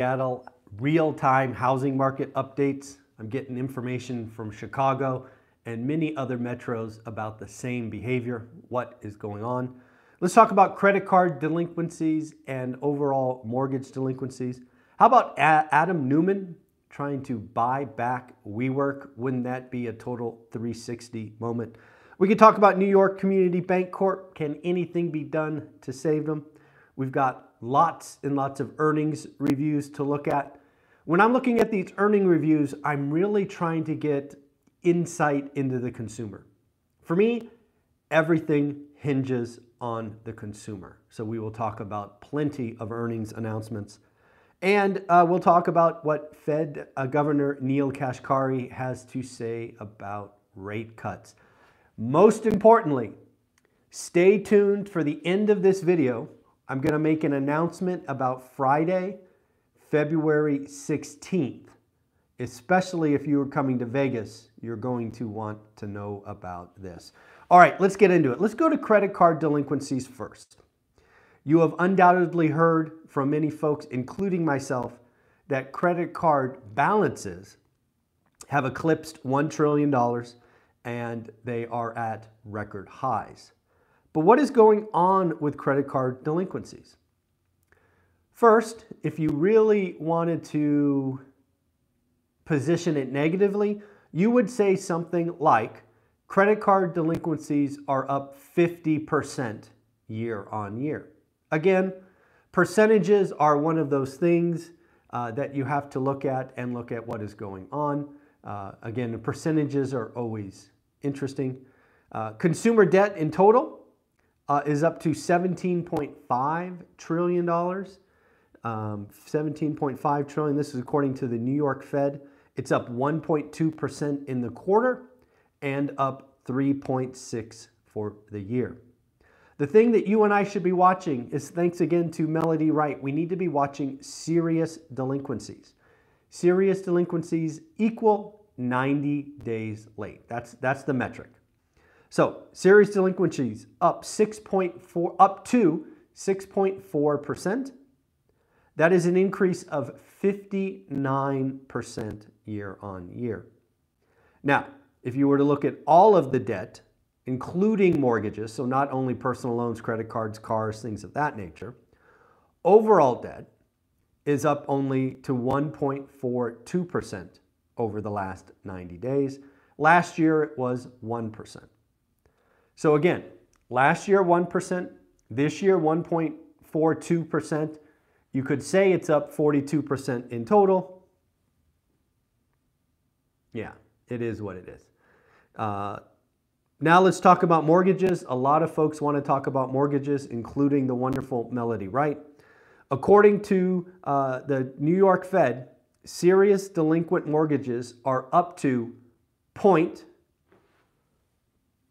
Seattle real-time housing market updates. I'm getting information from Chicago and many other metros about the same behavior, what is going on. Let's talk about credit card delinquencies and overall mortgage delinquencies. How about Adam Neumann trying to buy back WeWork? Wouldn't that be a total 360 moment? We could talk about New York Community Bancorp. Can anything be done to save them? We've got lots and lots of earnings reviews to look at. When I'm looking at these earning reviews, I'm really trying to get insight into the consumer. For me, everything hinges on the consumer. So we will talk about plenty of earnings announcements. And uh, we'll talk about what Fed uh, Governor Neel Kashkari has to say about rate cuts. Most importantly, stay tuned for the end of this video. I'm going to make an announcement about Friday, February 16th. Especially if you are coming to Vegas, you're going to want to know about this. All right, let's get into it. Let's go to credit card delinquencies first. You have undoubtedly heard from many folks, including myself, that credit card balances have eclipsed $1 trillion and they are at record highs. But what is going on with credit card delinquencies? First, if you really wanted to position it negatively, you would say something like credit card delinquencies are up 50% year on year. Again, percentages are one of those things uh, that you have to look at and look at what is going on. Uh, again, percentages are always interesting. Uh, consumer debt in total uh, is up to $17.5 trillion. Um, 17.5 trillion. This is according to the New York Fed. It's up 1.2% in the quarter and up 3.6 for the year. The thing that you and I should be watching is thanks again to Melody Wright. We need to be watching serious delinquencies. Serious delinquencies equal 90 days late. That's that's the metric. So, serious delinquencies up 6.4 up to 6.4%. That is an increase of 59% year on year. Now, if you were to look at all of the debt, including mortgages, so not only personal loans, credit cards, cars, things of that nature, overall debt is up only to 1.42% over the last 90 days. Last year it was 1%. So again, last year 1%, this year 1.42%. You could say it's up 42% in total. Yeah, it is what it is. Uh, now let's talk about mortgages. A lot of folks want to talk about mortgages, including the wonderful Melody Wright. According to uh, the New York Fed, serious delinquent mortgages are up to point,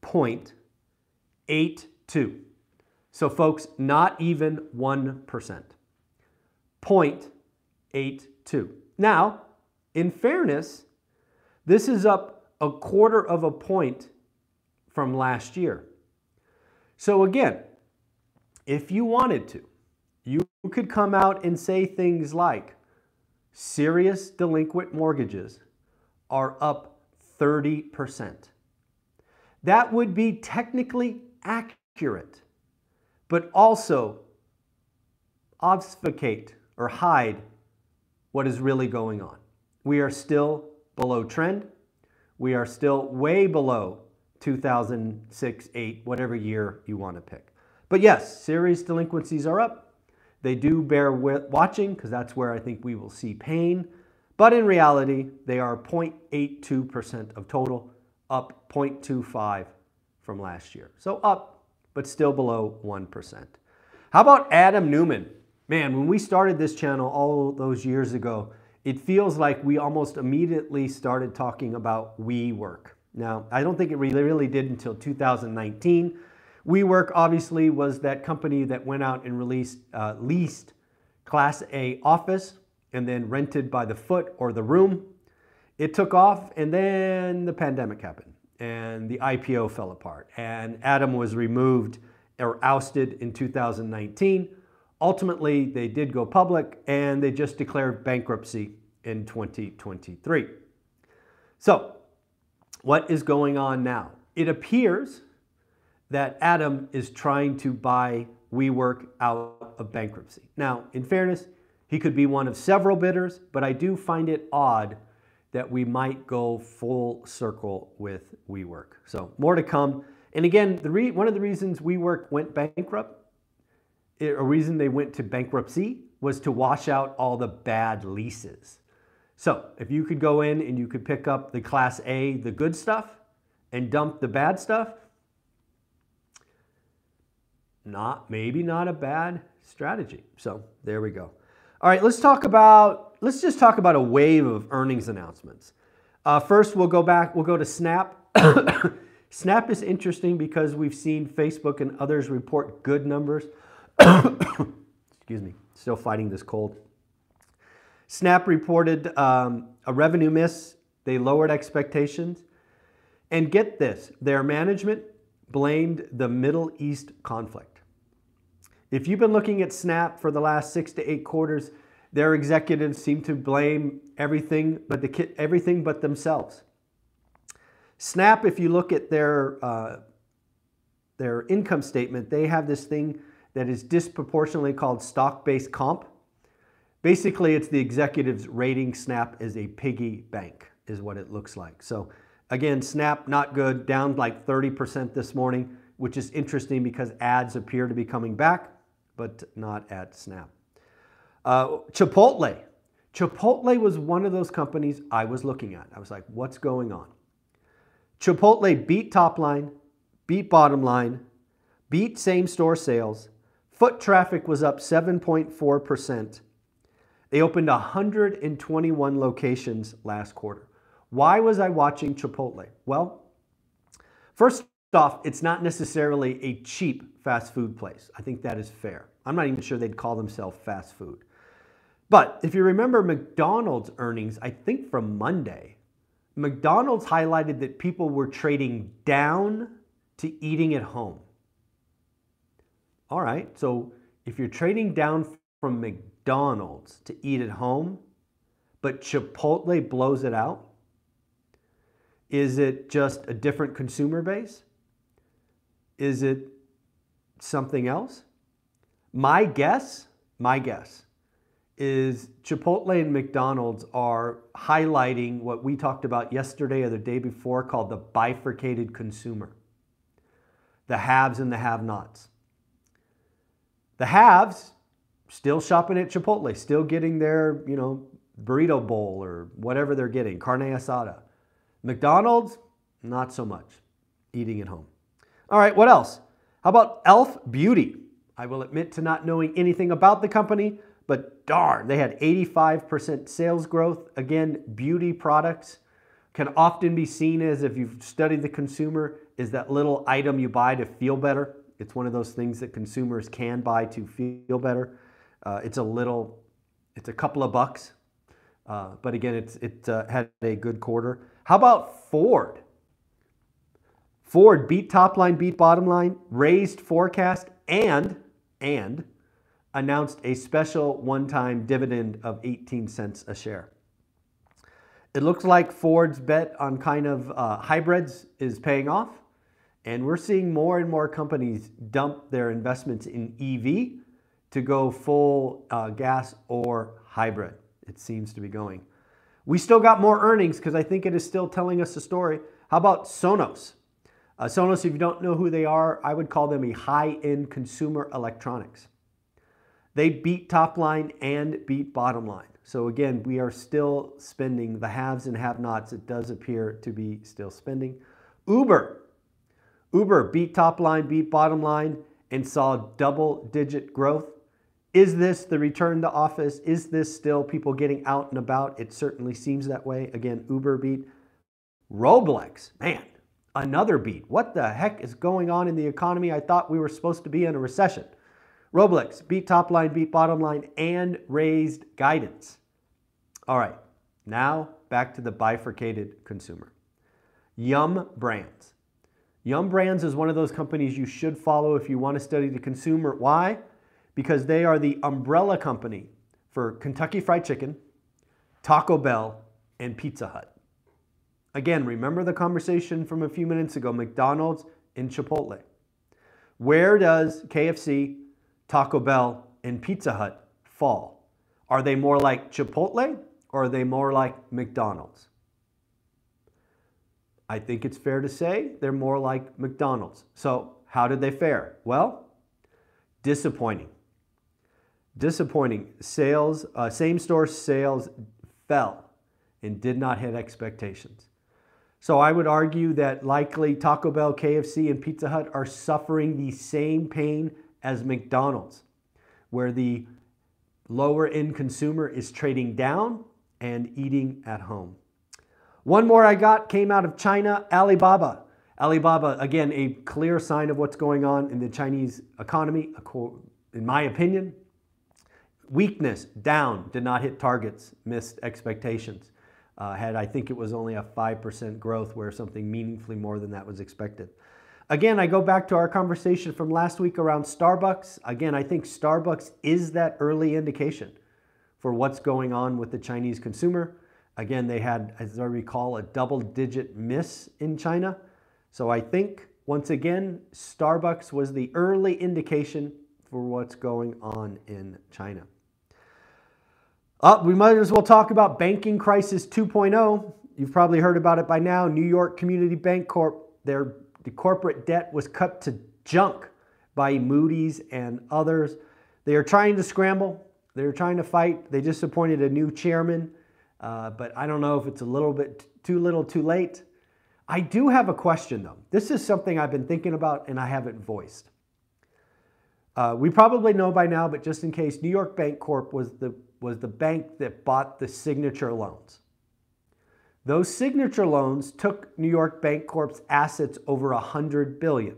point, eight two. So folks, not even 1%. 0.82. Now, in fairness, this is up a quarter of a point from last year. So again, if you wanted to, you could come out and say things like serious delinquent mortgages are up 30%. That would be technically accurate, but also obfuscate or hide what is really going on. We are still below trend. We are still way below 2006, 8, whatever year you want to pick. But yes, serious delinquencies are up. They do bear watching because that's where I think we will see pain. But in reality, they are 0.82% of total, up 0.25 from last year. So up, but still below 1%. How about Adam Neumann? Man, when we started this channel all those years ago, it feels like we almost immediately started talking about WeWork. Now, I don't think it really, really did until 2019. WeWork obviously was that company that went out and released, uh, leased Class A office and then rented by the foot or the room. It took off and then the pandemic happened and the IPO fell apart and Adam was removed or ousted in 2019 ultimately, they did go public and they just declared bankruptcy in 2023. So, what is going on now? It appears that Adam is trying to buy WeWork out of bankruptcy. Now, in fairness, he could be one of several bidders, but I do find it odd that we might go full circle with WeWork. So more to come. And again, one of the reasons WeWork went bankrupt, eh, a reason they went to bankruptcy, was to wash out all the bad leases. So if you could go in and you could pick up the Class A, the good stuff, and dump the bad stuff, not maybe not a bad strategy. So there we go. All right, let's talk about let's just talk about a wave of earnings announcements. Uh, first, we'll go back. We'll go to Snap. Snap is interesting because we've seen Facebook and others report good numbers. Excuse me, still fighting this cold. Snap reported um, a revenue miss. They lowered expectations. And get this their management blamed the Middle East conflict. If you've been looking at Snap for the last six to eight quarters, their executives seem to blame everything but the everything but themselves. Snap, if you look at their uh, their income statement, they have this thing that is disproportionately called stock-based comp. Basically, it's the executives rating Snap as a piggy bank, is what it looks like. So again, Snap not good, down like 30% this morning, which is interesting because ads appear to be coming back but not at Snap. Uh, Chipotle. Chipotle was one of those companies I was looking at. I was like, what's going on? Chipotle beat top line, beat bottom line, beat same store sales. Foot traffic was up 7.4%. They opened 121 locations last quarter. Why was I watching Chipotle? Well, first off, it's not necessarily a cheap fast food place. I think that is fair. I'm not even sure they'd call themselves fast food. But if you remember McDonald's earnings, I think from Monday, McDonald's highlighted that people were trading down to eating at home. All right, so if you're trading down from McDonald's to eat at home, but Chipotle blows it out, is it just a different consumer base? Is it something else? My guess, my guess, is Chipotle and McDonald's are highlighting what we talked about yesterday or the day before called the bifurcated consumer the haves and the have nots. The haves still shopping at Chipotle, still getting their, you know, burrito bowl or whatever they're getting, carne asada. McDonald's, not so much, eating at home. All right, what else? How about Elf Beauty? I will admit to not knowing anything about the company, but darn, they had 85% sales growth. Again, beauty products can often be seen as, if you've studied the consumer, is that little item you buy to feel better. It's one of those things that consumers can buy to feel better. Uh, it's a little, it's a couple of bucks, uh, but again, it's, it uh, had a good quarter. How about Ford? Ford beat top line, beat bottom line, raised forecast, and, and announced a special one-time dividend of 18 cents a share. It looks like Ford's bet on kind of uh, hybrids is paying off, and we're seeing more and more companies dump their investments in EV to go full uh, gas or hybrid. It seems to be going. We still got more earnings because I think it is still telling us a story. How about Sonos? Uh, Sonos, if you don't know who they are, I would call them a high-end consumer electronics. They beat top line and beat bottom line. So again, we are still spending the haves and have-nots. It does appear to be still spending. Uber. Uber beat top line, beat bottom line, and saw double-digit growth. Is this the return to office? Is this still people getting out and about? It certainly seems that way. Again, Uber beat. Roblox, man, another beat. What the heck is going on in the economy? I thought we were supposed to be in a recession. Roblox beat top line, beat bottom line, and raised guidance. All right, now back to the bifurcated consumer. Yum Brands. Yum Brands is one of those companies you should follow if you want to study the consumer. Why? because they are the umbrella company for Kentucky Fried Chicken, Taco Bell, and Pizza Hut. Again, remember the conversation from a few minutes ago McDonald's and Chipotle. Where does KFC, Taco Bell, and Pizza Hut fall? Are they more like Chipotle or are they more like McDonald's? I think it's fair to say they're more like McDonald's. So, how did they fare? Well, disappointing. Disappointing. Sales, uh, same store sales fell and did not hit expectations. So I would argue that likely Taco Bell, KFC, and Pizza Hut are suffering the same pain as McDonald's, where the lower end consumer is trading down and eating at home. One more I got came out of China, Alibaba. Alibaba, again, a clear sign of what's going on in the Chinese economy, in my opinion. Weakness, down, did not hit targets, missed expectations. Uh, had, I think it was only a 5% growth where something meaningfully more than that was expected. Again, I go back to our conversation from last week around Starbucks. Again, I think Starbucks is that early indication for what's going on with the Chinese consumer. Again, they had, as I recall, a double digit miss in China. So I think, once again, Starbucks was the early indication for what's going on in China. Uh, we might as well talk about banking crisis 2.0. You've probably heard about it by now. New York Community Bancorp, their the corporate debt was cut to junk by Moody's and others. They are trying to scramble. They're trying to fight. They just appointed a new chairman. Uh, but I don't know if it's a little bit too little too late. I do have a question though. This is something I've been thinking about and I haven't voiced. Uh, we probably know by now, but just in case, New York Bancorp was the, was the bank that bought the signature loans. Those signature loans took New York Bancorp's assets over 100 billion.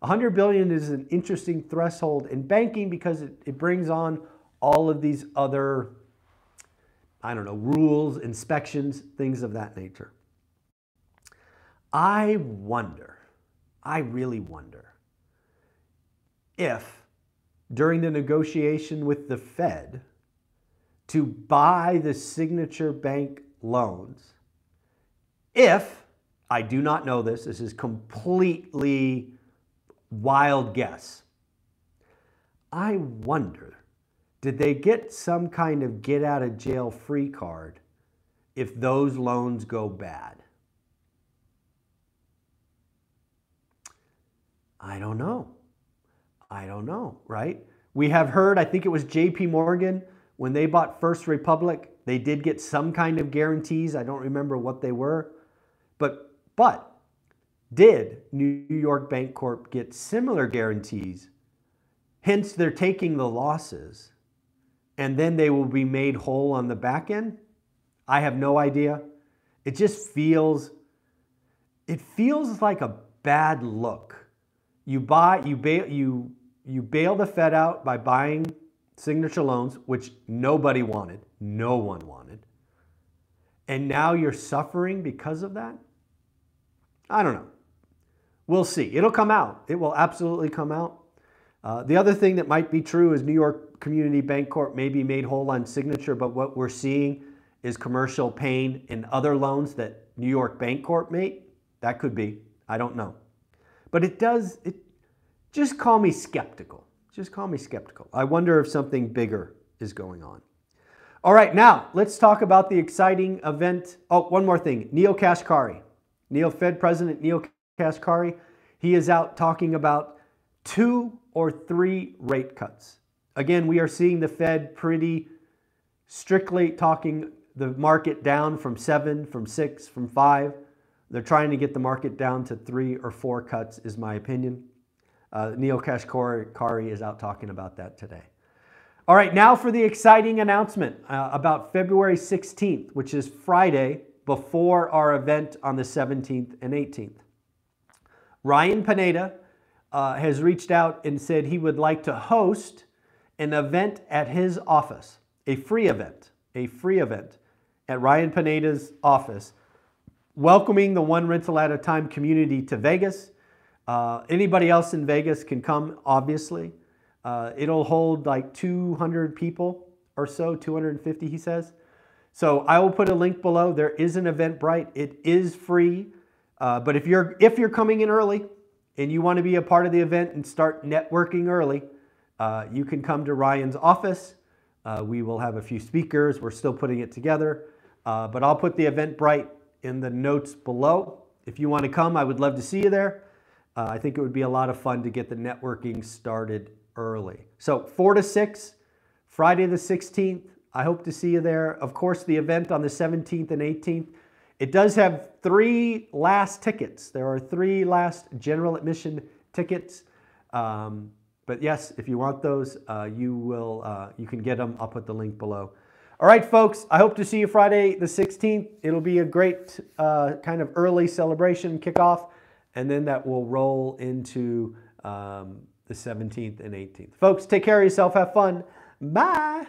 100 billion is an interesting threshold in banking because it, it brings on all of these other I don't know, rules, inspections, things of that nature. I wonder, I really wonder, if during the negotiation with the Fed to buy the signature bank loans, if, I do not know this, this is completely wild guess, I wonder did they get some kind of get out of jail free card if those loans go bad? I don't know. I don't know, right? We have heard, I think it was JP Morgan, when they bought First Republic, they did get some kind of guarantees. I don't remember what they were. But but did New York Bancorp get similar guarantees? Hence they're taking the losses and then they will be made whole on the back end? I have no idea. It just feels it feels like a bad look. You buy you bail you you bail the Fed out by buying signature loans, which nobody wanted, no one wanted. And now you're suffering because of that? I don't know. We'll see. It'll come out. It will absolutely come out. Uh, the other thing that might be true is New York Community Bancorp may be made whole on signature, but what we're seeing is commercial pain in other loans that New York Bancorp made. That could be. I don't know. But it does, it, just call me skeptical. Just call me skeptical. I wonder if something bigger is going on. All right, now let's talk about the exciting event. Oh, one more thing. Neel Kashkari, Neel Fed President Neel Kashkari, he is out talking about two or three rate cuts. Again, we are seeing the Fed pretty strictly talking the market down from seven, from six, from five. They're trying to get the market down to three or four cuts, is my opinion. Uh, Neel Kashkari is out talking about that today. All right, now for the exciting announcement uh, about February 16th, which is Friday before our event on the 17th and 18th. Ryan Pineda uh, has reached out and said he would like to host an event at his office, a free event, a free event at Ryan Pineda's office, welcoming the One Rental at a Time community to Vegas. Uh, anybody else in Vegas can come, obviously. Uh, it'll hold like 200 people or so, 250, he says. So I will put a link below. There is an Eventbrite. It is free. Uh, but if you're if you're coming in early and you want to be a part of the event and start networking early, uh, you can come to Ryan's office. Uh, we will have a few speakers. We're still putting it together, but I'll put the Eventbrite in the notes below. If you want to come, I would love to see you there. Uh, I think it would be a lot of fun to get the networking started early. So four to six, Friday the 16th. I hope to see you there. Of course, the event on the 17th and 18th. It does have three last tickets. There are three last general admission tickets. Um, but yes, if you want those, uh, you will. Uh, you can get them. I'll put the link below. All right, folks. I hope to see you Friday the 16th. It'll be a great uh, kind of early celebration kickoff, and then that will roll into um, the 17th and 18th. Folks, take care of yourself. Have fun. Bye.